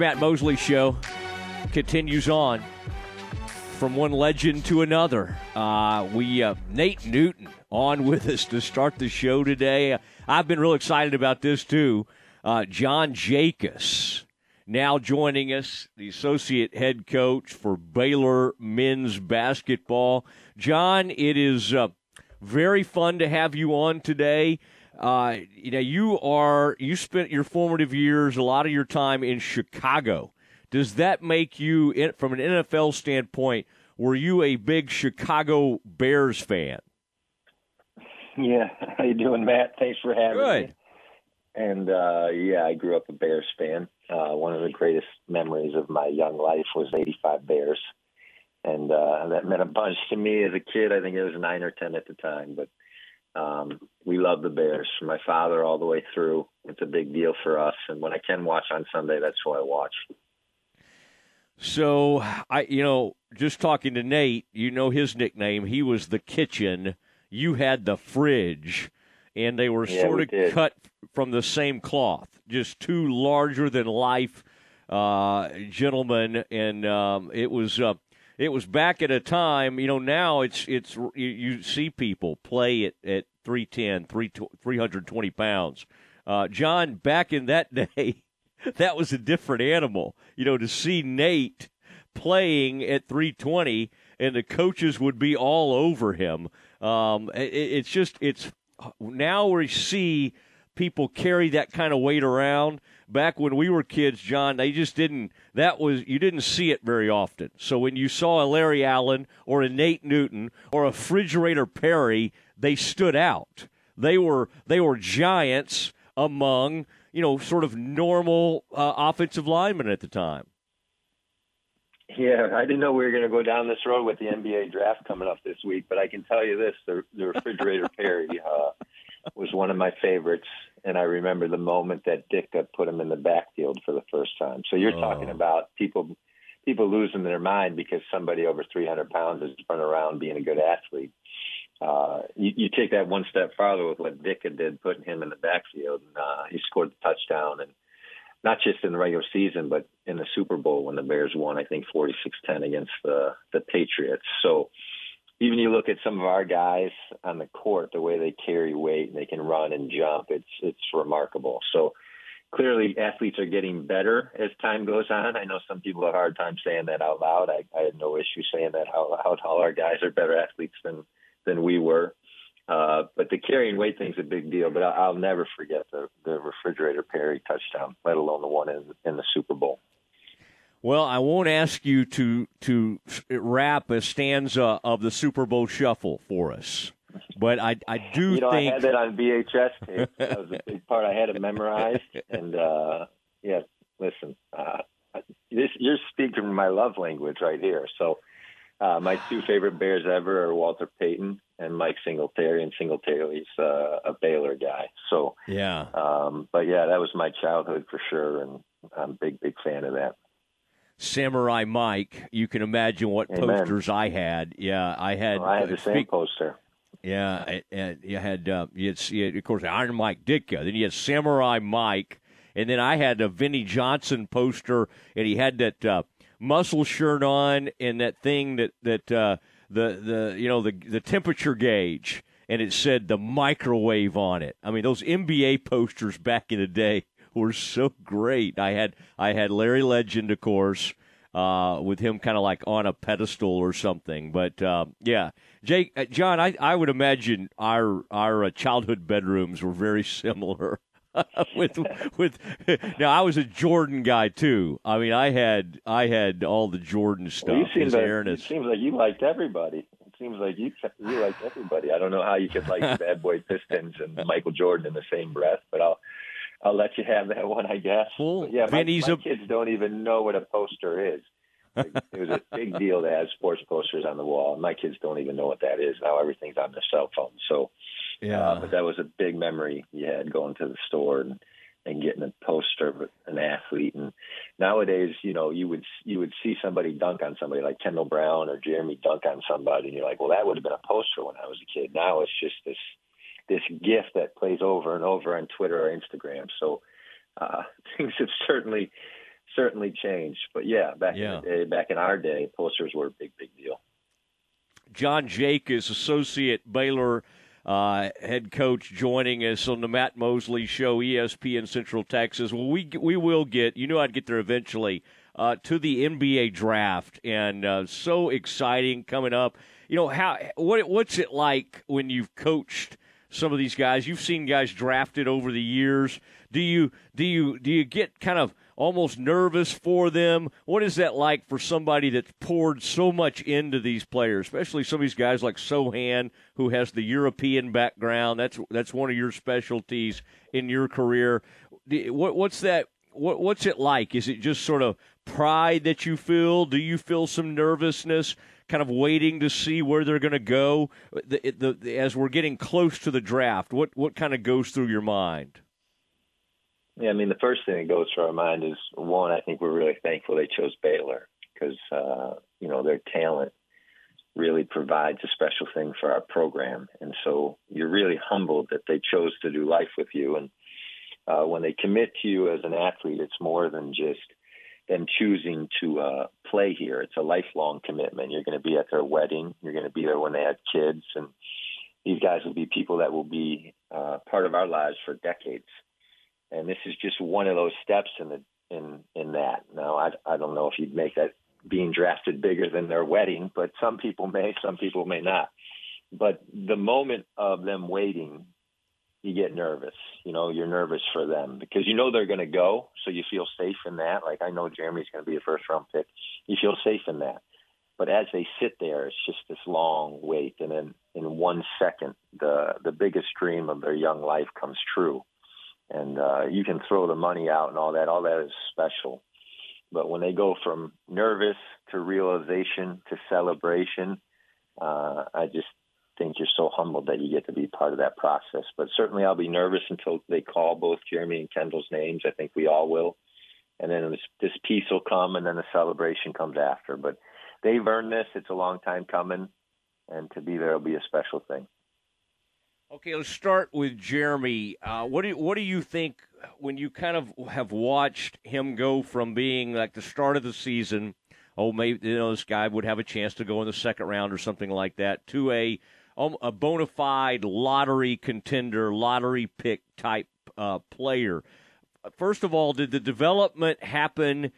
Matt Mosley Show continues on from one legend to another. Uh, we uh, Nate Newton on with us to start the show today. I've been real excited about this too. Uh, John Jakus now joining us, the associate head coach for Baylor men's basketball. John, it is uh, very fun to have you on today. Uh, you know, you are you spent your formative years, a lot of your time in Chicago. Does that make you, from an NFL standpoint, were you a big Chicago Bears fan? Yeah, how you doing, Matt? Thanks for having Good. me. And uh, yeah, I grew up a Bears fan. Uh, one of the greatest memories of my young life was '85 Bears, and uh, that meant a bunch to me as a kid. I think it was nine or ten at the time, but um, we love the Bears from my father all the way through. It's a big deal for us, and when I can watch on Sunday, that's who I watch. So I, you know, just talking to Nate, you know his nickname. He was the kitchen. You had the fridge, and they were Yeah, sort we of did. cut from the same cloth. Just two larger than life uh, gentlemen, and um, it was uh, it was back at a time. You know, now it's it's you, you see people play at at 310, 320 pounds. Uh, John, back in that day, that was a different animal. You know, to see Nate playing at 320 and the coaches would be all over him. Um, it, it's just, it's now we see people carry that kind of weight around. Back when we were kids, John, they just didn't, that was, you didn't see it very often. So when you saw a Larry Allen or a Nate Newton or a Refrigerator Perry, they stood out. They were, they were giants among, you know, sort of normal uh, offensive linemen at the time. Yeah, I didn't know we were going to go down this road with the NBA draft coming up this week, but I can tell you this: the, the refrigerator Perry uh, was one of my favorites, and I remember the moment that Ditka put him in the backfield for the first time. So you're Oh. talking about people people losing their mind because somebody over 300 pounds is running around being a good athlete. Uh, you, you take that one step farther with what Dick did, putting him in the backfield, and uh, he scored the touchdown and not just in the regular season, but in the Super Bowl when the Bears won, I think 46-10 against the the Patriots. So even you look at some of our guys on the court, the way they carry weight and they can run and jump, it's it's remarkable. So clearly athletes are getting better as time goes on. I know some people have a hard time saying that out loud. I, I had no issue saying that out loud. All our guys are better athletes than than we were. Uh, but the carrying weight thing's a big deal. But I'll, I'll never forget the the refrigerator Perry touchdown, let alone the one in, in the Super Bowl. Well, I won't ask you to to rap a stanza of the Super Bowl Shuffle for us, but I I do You know, think I had that on VHS tape. That was a big part. I had it memorized, and uh, yeah, listen, uh, this you're speaking my love language right here. So, uh, my two favorite Bears ever are Walter Payton and Mike Singletary, and Singletary's uh, a Baylor guy. So, yeah. um, but yeah, that was my childhood for sure, and I'm a big, big fan of that. Samurai Mike. You can imagine what Amen. posters I had. Yeah, I had. Well, I had uh, the same speak- poster. Yeah, and you had uh, you had, you had, of course Iron Mike Ditka. Then you had Samurai Mike, and then I had a Vinnie Johnson poster, and he had that uh, muscle shirt on and that thing that that uh, the the you know the the temperature gauge, and it said the microwave on it. I mean, those NBA posters back in the day were so great. I had I had Larry Legend, of course uh, with him kind of like on a pedestal or something. But uh, yeah, Jake, uh, John, I, I would imagine our our uh, childhood bedrooms were very similar. with with now I was a Jordan guy too. I mean, I had I had all the Jordan stuff. Well, you seem like, it seems like you liked everybody. It seems like you you liked everybody. I don't know how you could like Bad Boy Pistons and Michael Jordan in the same breath, but I'll I'll let you have that one, I guess. Well, But yeah, my, my a- kids don't even know what a poster is. It was a big deal to have sports posters on the wall. My kids don't even know what that is now. Everything's on their cell phone. So, yeah. uh, but that was a big memory you had going to the store and and getting a poster of an athlete. And nowadays, you know, you would you would see somebody dunk on somebody like Kendall Brown or Jeremy dunk on somebody, and you're like, well, that would have been a poster when I was a kid. Now it's just this this gift that plays over and over on Twitter or Instagram. So uh, things have certainly certainly changed. But yeah, back yeah. in the day, back in our day, posters were a big, big deal. John Jakus associate Baylor uh, head coach joining us on the Matt Mosley Show, ESPN Central Texas. Well, we we will get. You know, I'd get there eventually uh, to the NBA draft, and uh, so exciting coming up. You know how what what's it like when you've coached some of these guys? You've seen guys drafted over the years. Do you do you do you get kind of almost nervous for them. What is that like for somebody that's poured so much into these players, especially some of these guys like Sochan, who has the European background? That's that's one of your specialties in your career. What, what's that? What, what's it like? Is it just sort of pride that you feel? Do you feel some nervousness? Kind of waiting to see where they're going to go the, the, the, as we're getting close to the draft what what kind of goes through your mind yeah, I mean, the first thing that goes through our mind is one, I think we're really thankful they chose Baylor because, uh, you know, their talent really provides a special thing for our program. And so you're really humbled that they chose to do life with you. And uh, when they commit to you as an athlete, it's more than just them choosing to uh, play here. It's a lifelong commitment. You're going to be at their wedding. You're going to be there when they have kids. And these guys will be people that will be uh, part of our lives for decades and this is just one of those steps in the in in that. Now, I I don't know if you'd make that being drafted bigger than their wedding, but some people may, some people may not. But the moment of them waiting, you get nervous. You know, you're nervous for them because you know they're going to go, so you feel safe in that. Like I know Jeremy's going to be a first round pick. You feel safe in that. But as they sit there, it's just this long wait, and then in one second, the the biggest dream of their young life comes true and uh, you can throw the money out and all that. All that is special. But when they go from nervous to realization to celebration, uh, I just think you're so humbled that you get to be part of that process. But certainly, I'll be nervous until they call both Jeremy and Kendall's names. I think we all will. And then this, this piece will come, and then the celebration comes after. But they've earned this. It's a long time coming, and to be there will be a special thing. Okay, let's start with Jeremy. Uh, what do what do you think when you kind of have watched him go from being like the start of the season? Oh, maybe you know this guy would have a chance to go in the second round or something like that. To a a bona fide lottery contender, lottery pick type uh, player. First of all, did the development happen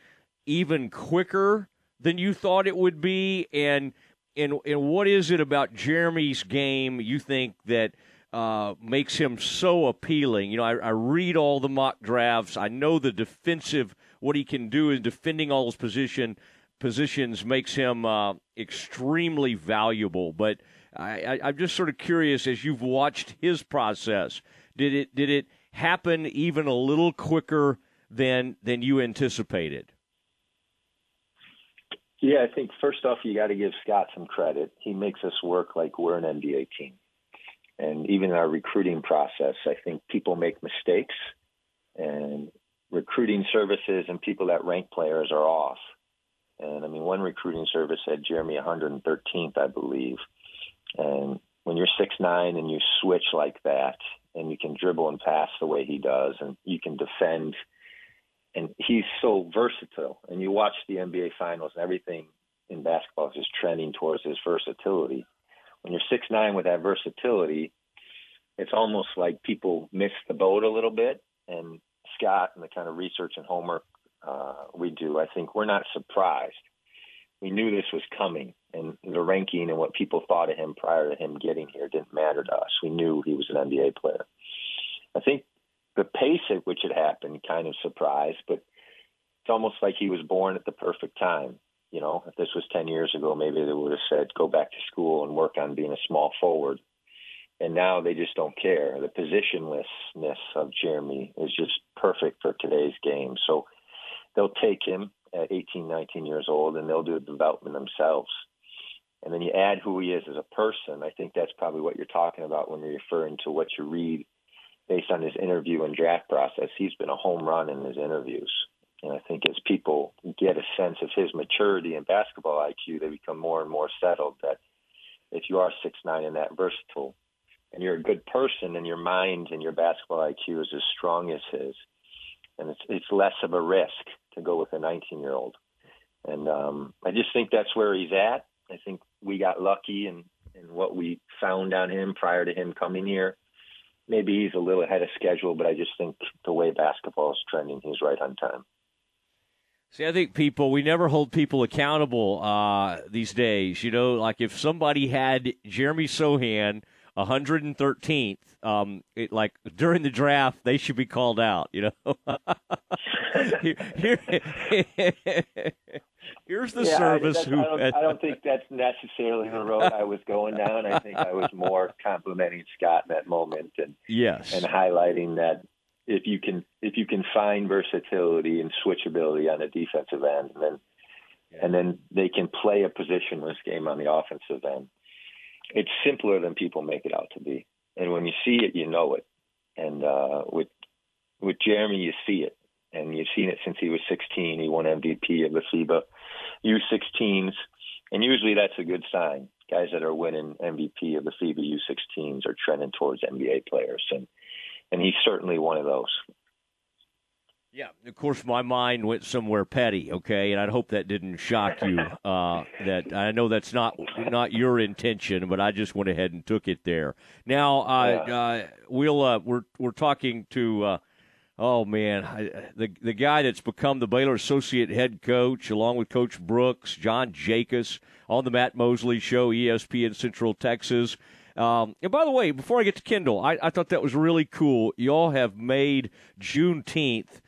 even quicker than you thought it would be? And and and what is it about Jeremy's game you think that uh, makes him so appealing. You know, I, I, read all the mock drafts. I know the defensive what he can do in defending all his position positions makes him uh, extremely valuable. But I, am just sort of curious as you've watched his process. Did it did it happen even a little quicker than than you anticipated? Yeah, I think first off, you got to give Scott some credit. He makes us work like we're an NBA team and even in our recruiting process, I think people make mistakes, and recruiting services and people that rank players are off. And I mean, one recruiting service had Jeremy 113th, I believe. And when you're six nine and you switch like that, and you can dribble and pass the way he does, and you can defend, and he's so versatile. And you watch the NBA Finals, and everything in basketball is just trending towards his versatility when you're six nine with that versatility, it's almost like people miss the boat a little bit. And Scott and the kind of research and homework uh, we do, I think we're not surprised. We knew this was coming, and the ranking and what people thought of him prior to him getting here didn't matter to us. We knew he was an NBA player. I think the pace at which it happened kind of surprised, but it's almost like he was born at the perfect time. You know, if this was 10 years ago, maybe they would have said, go back to school and work on being a small forward. And now they just don't care. The positionlessness of Jeremy is just perfect for today's game. So they'll take him at 18, 19 years old and they'll do the development themselves. And then you add who he is as a person. I think that's probably what you're talking about when you're referring to what you read based on his interview and draft process. He's been a home run in his interviews. And I think as people get a sense of his maturity and basketball IQ, they become more and more settled that if you are six nine and that versatile, and you're a good person, and your mind and your basketball IQ is as strong as his, and it's it's less of a risk to go with a 19 year old. And um, I just think that's where he's at. I think we got lucky in, in what we found on him prior to him coming here. Maybe he's a little ahead of schedule, but I just think the way basketball is trending, he's right on time. See, I think people we never hold people accountable uh, these days. You know, like if somebody had Jeremy Sochan 113th, um, it, like during the draft, they should be called out. You know, here, here, here's the yeah, service. I, who I don't, I don't think that's necessarily the road I was going down. I think I was more complimenting Scott in that moment and yes, and highlighting that if you can if you can find versatility and switchability on the defensive end, and then and then they can play a positionless game on the offensive end. It's simpler than people make it out to be, and when you see it, you know it. And uh, with with Jeremy, you see it, and you've seen it since he was 16. He won MVP of the FIBA U16s, and usually that's a good sign. Guys that are winning MVP of the FIBA U16s are trending towards NBA players, and and he's certainly one of those. Yeah, of course, my mind went somewhere petty. Okay, and I hope that didn't shock you. Uh, that I know that's not not your intention, but I just went ahead and took it there. Now, uh, yeah. uh, we'll uh, we're we're talking to. Uh, oh man, I, the the guy that's become the Baylor associate head coach, along with Coach Brooks, John Jakus, on the Matt Mosley Show, ESPN Central Texas. Um, and by the way, before I get to Kendall, I, I thought that was really cool. Y'all have made Juneteenth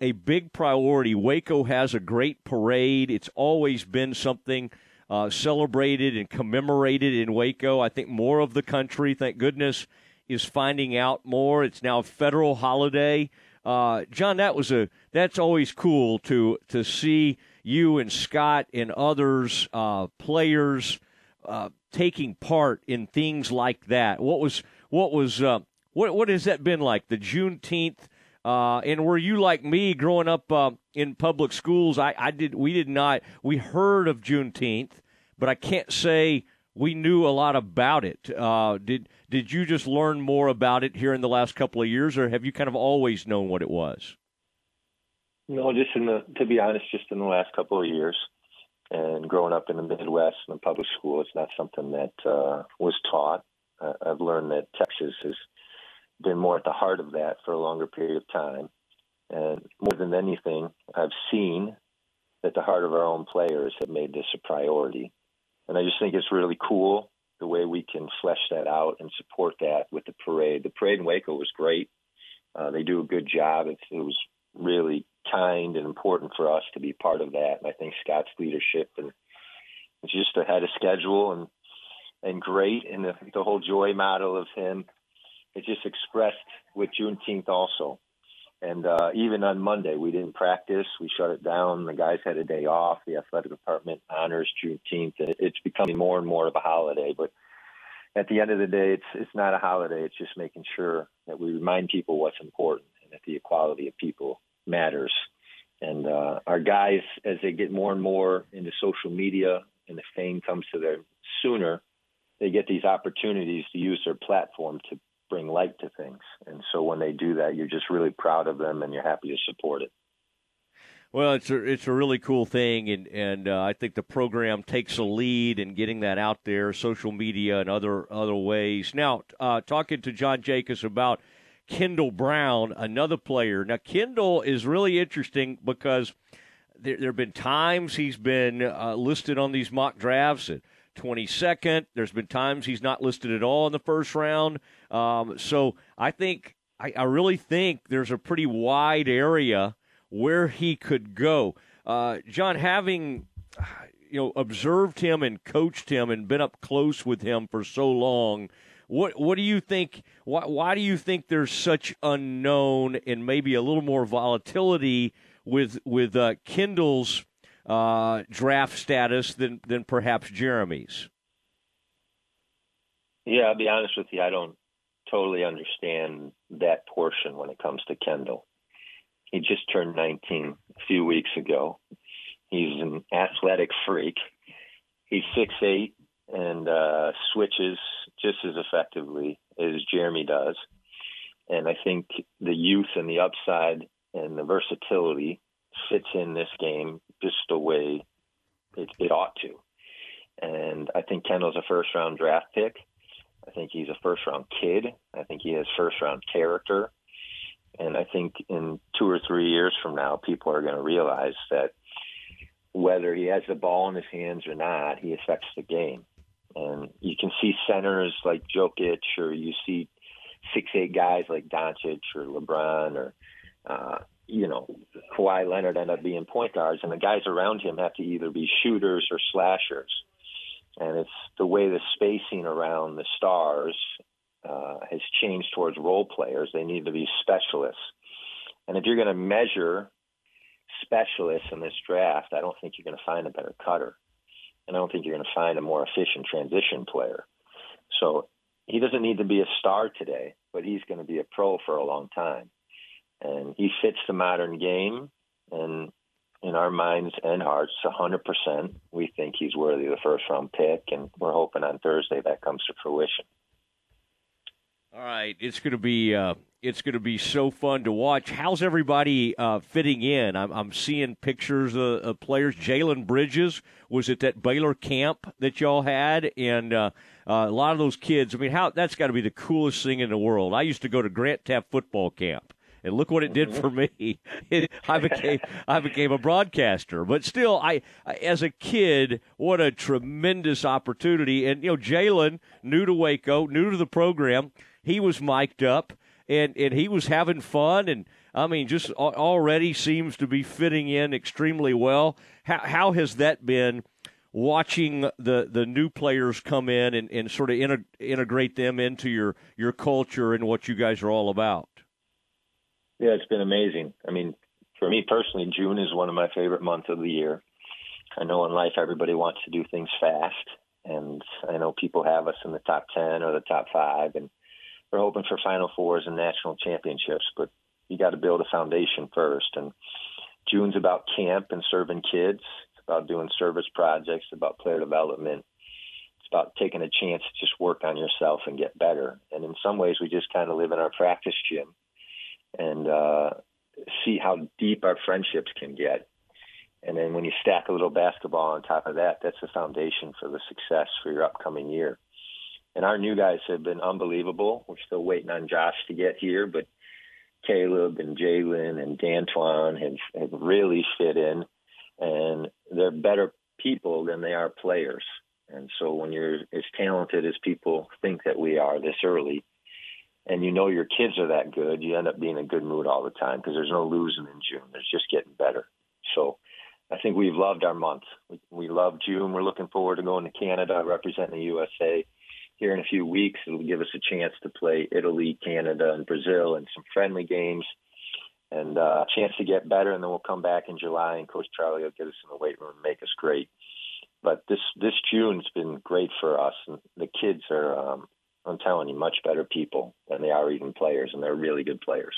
a big priority. Waco has a great parade. It's always been something uh, celebrated and commemorated in Waco. I think more of the country, thank goodness, is finding out more. It's now a federal holiday. Uh, John, that was a that's always cool to to see you and Scott and others uh, players uh, taking part in things like that. What was what was uh, what what has that been like? The Juneteenth, uh, and were you like me growing up uh, in public schools? I, I did. We did not. We heard of Juneteenth, but I can't say we knew a lot about it. Uh, did did you just learn more about it here in the last couple of years, or have you kind of always known what it was? No, just in the to be honest, just in the last couple of years and growing up in the Midwest in a public school, it's not something that uh, was taught. Uh, I've learned that Texas has been more at the heart of that for a longer period of time. And more than anything, I've seen that the heart of our own players have made this a priority. And I just think it's really cool the way we can flesh that out and support that with the parade. The parade in Waco was great. Uh, they do a good job. It was really kind and important for us to be part of that. And I think Scott's leadership and it's just ahead of schedule and and great. And the, the whole joy model of him is just expressed with Juneteenth also. And uh, even on Monday, we didn't practice. We shut it down. The guys had a day off. The athletic department honors Juneteenth. It's becoming more and more of a holiday. But at the end of the day, it's it's not a holiday. It's just making sure that we remind people what's important and that the equality of people matters. And uh, our guys, as they get more and more into social media and the fame comes to them sooner, they get these opportunities to use their platform to bring light to things. And so when they do that, you're just really proud of them and you're happy to support it. Well, it's a it's a really cool thing, and and uh, I think the program takes a lead in getting that out there, social media and other other ways. Now, uh, talking to John Jakus about Kendall Brown, another player. Now, Kendall is really interesting because there, there have been times he's been uh, listed on these mock drafts at 22nd. There's been times he's not listed at all in the first round. Um, so I think, I, I, really think there's a pretty wide area where he could go. Uh, John, having you know observed him and coached him and been up close with him for so long what what do you think? Why why do you think there's such unknown and maybe a little more volatility with with uh, Kendall's uh, draft status than than perhaps Jeremy's? Yeah, I'll be honest with you. I don't totally understand that portion when it comes to Kendall. He just turned 19 a few weeks ago. He's an athletic freak. He's six eight and uh, switches just as effectively as Jeremy does. And I think the youth and the upside and the versatility fits in this game just the way it, it ought to. And I think Kendall's a first round draft pick. I think he's a first round kid. I think he has first round character. And I think in two or three years from now, people are going to realize that whether he has the ball in his hands or not, he affects the game. And you can see centers like Jokic, or you see six eight guys like Doncic or LeBron, or uh, you know Kawhi Leonard end up being point guards, and the guys around him have to either be shooters or slashers. And it's the way the spacing around the stars uh, has changed towards role players. They need to be specialists. And if you're going to measure specialists in this draft, I don't think you're going to find a better cutter. And I don't think you're going to find a more efficient transition player. So he doesn't need to be a star today, but he's going to be a pro for a long time. And he fits the modern game. And in our minds and hearts, 100%, we think he's worthy of the first round pick. And we're hoping on Thursday that comes to fruition. All right, it's going to be uh, it's going to be so fun to watch. How's everybody uh, fitting in? I'm, I'm seeing pictures of, of players. Jalen Bridges was at that Baylor camp that y'all had, and uh, uh a lot of those kids. I mean, how that's got to be the coolest thing in the world. I used to go to Grant Teaff football camp, and look what it did for me. I became I became a broadcaster, but still, I, as a kid, what a tremendous opportunity. And you know, Jalen, new to Waco, new to the program he was mic'd up and and he was having fun and I mean just already seems to be fitting in extremely well. How how has that been? Watching the, the new players come in and, and sort of integrate them into your, your culture and what you guys are all about. Yeah, it's been amazing. I mean, for me personally, June is one of my favorite months of the year. I know in life everybody wants to do things fast, and I know people have us in the top 10 or the top five, and we're hoping for Final Fours and national championships, but you got to build a foundation first. And June's about camp and serving kids. It's about doing service projects, about player development. It's about taking a chance to just work on yourself and get better. And in some ways, we just kind of live in our practice gym and uh, see how deep our friendships can get. And then when you stack a little basketball on top of that, that's the foundation for the success for your upcoming year. And our new guys have been unbelievable. We're still waiting on Josh to get here, but Caleb and Jalen and D'Antoine have, have really fit in, and they're better people than they are players. And so when you're as talented as people think that we are this early, and you know your kids are that good, you end up being in a good mood all the time because there's no losing in June. There's just getting better. So I think we've loved our month. We, we love June. We're looking forward to going to Canada, representing the USA here in a few weeks. It'll give us a chance to play Italy, Canada, and Brazil in some friendly games and uh, a chance to get better. And then we'll come back in July, and Coach Charlie will get us in the weight room and make us great. But this this June's been great for us, and the kids are. Um, I'm telling you, much better people than they are even players, and they're really good players.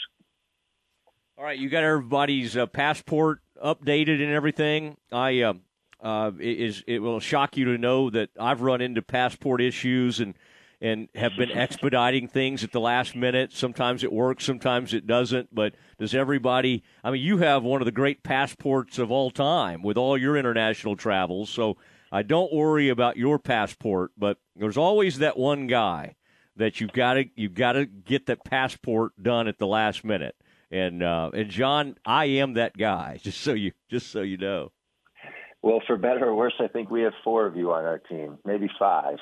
All right, you got everybody's uh, passport updated and everything. I uh, uh, it, is, it will shock you to know that I've run into passport issues and and have been expediting things at the last minute. Sometimes it works, sometimes it doesn't. But does everybody? I mean, you have one of the great passports of all time with all your international travels. So I don't worry about your passport. But there's always that one guy that you've got to you've got to get that passport done at the last minute. And uh, and John, I am that guy. Just so you just so you know. Well, for better or worse, I think we have four of you on our team, maybe five.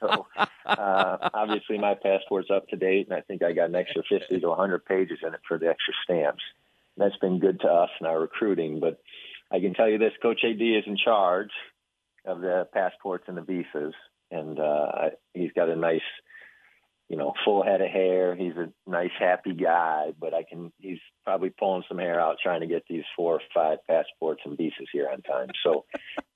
So uh, obviously, my passport's up to date, and I think I got an extra 50 to 100 pages in it for the extra stamps. That's been good to us in our recruiting. But I can tell you this: Coach AD is in charge of the passports and the visas, and uh, he's got a nice you know, full head of hair. He's a nice, happy guy, but I can. He's probably pulling some hair out trying to get these four or five passports and visas here on time. So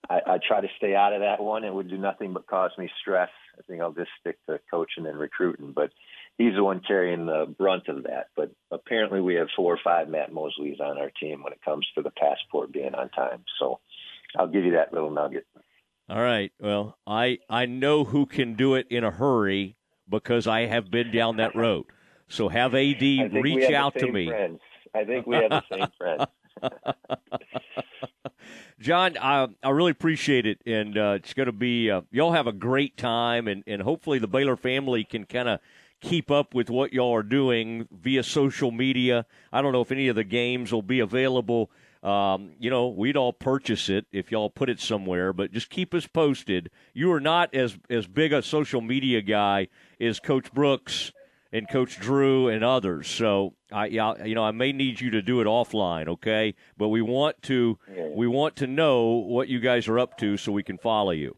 I, I try to stay out of that one. It would do nothing but cause me stress. I think I'll just stick to coaching and recruiting. But he's the one carrying the brunt of that. But apparently, we have four or five Matt Mosleys on our team when it comes to the passport being on time. So I'll give you that little nugget. All right. Well, I I know who can do it in a hurry because I have been down that road. So have AD reach out to me. Friends. I think we have the same friends. John, I I really appreciate it, and uh, it's going to be uh, y'all have a great time, and and hopefully the Baylor family can kind of keep up with what y'all are doing via social media. I don't know if any of the games will be available. Um, you know, we'd all purchase it if y'all put it somewhere, but just keep us posted. You are not as as big a social media guy as Coach Brooks and Coach Drew and others. So I, you know, I may need you to do it offline, okay? But we want to we want to know what you guys are up to so we can follow you.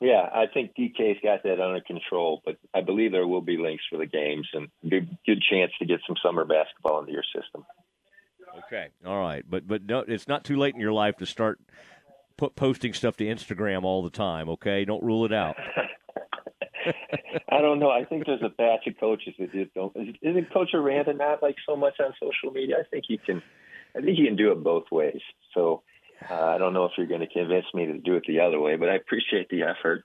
Yeah, I think DK's got that under control, but I believe there will be links for the games and good good chance to get some summer basketball into your system. Okay, all right, but but no, it's not too late in your life to start put posting stuff to Instagram all the time. Okay, don't rule it out. I don't know. I think there's a batch of coaches that just don't. Isn't Coach Aranda not like so much on social media? I think he can. I think he can do it both ways. So uh, I don't know if you're going to convince me to do it the other way, but I appreciate the effort.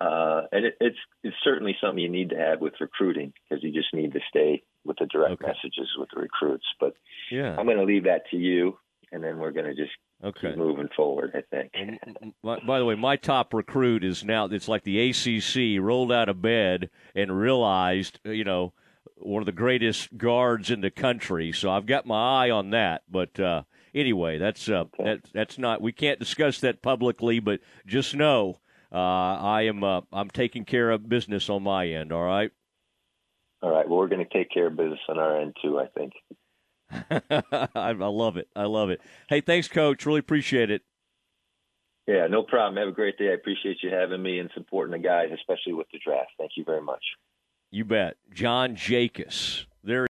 Uh, and it, it's it's certainly something you need to have with recruiting because you just need to stay with the direct okay. messages with the recruits. But yeah, I'm going to leave that to you, and then we're going to just okay. keep moving forward. I think. by, by the way, my top recruit is now. It's like the ACC rolled out of bed and realized, you know, one of the greatest guards in the country. So I've got my eye on that, but. uh anyway, that's uh, okay. that, that's not. We can't discuss that publicly, but just know uh, I am uh, I'm taking care of business on my end. All right. All right. Well, we're going to take care of business on our end too. I think. I, love it. I love it. Hey, thanks, Coach. Really appreciate it. Yeah, no problem. Have a great day. I appreciate you having me and supporting the guys, especially with the draft. Thank you very much. You bet. John Jakus. There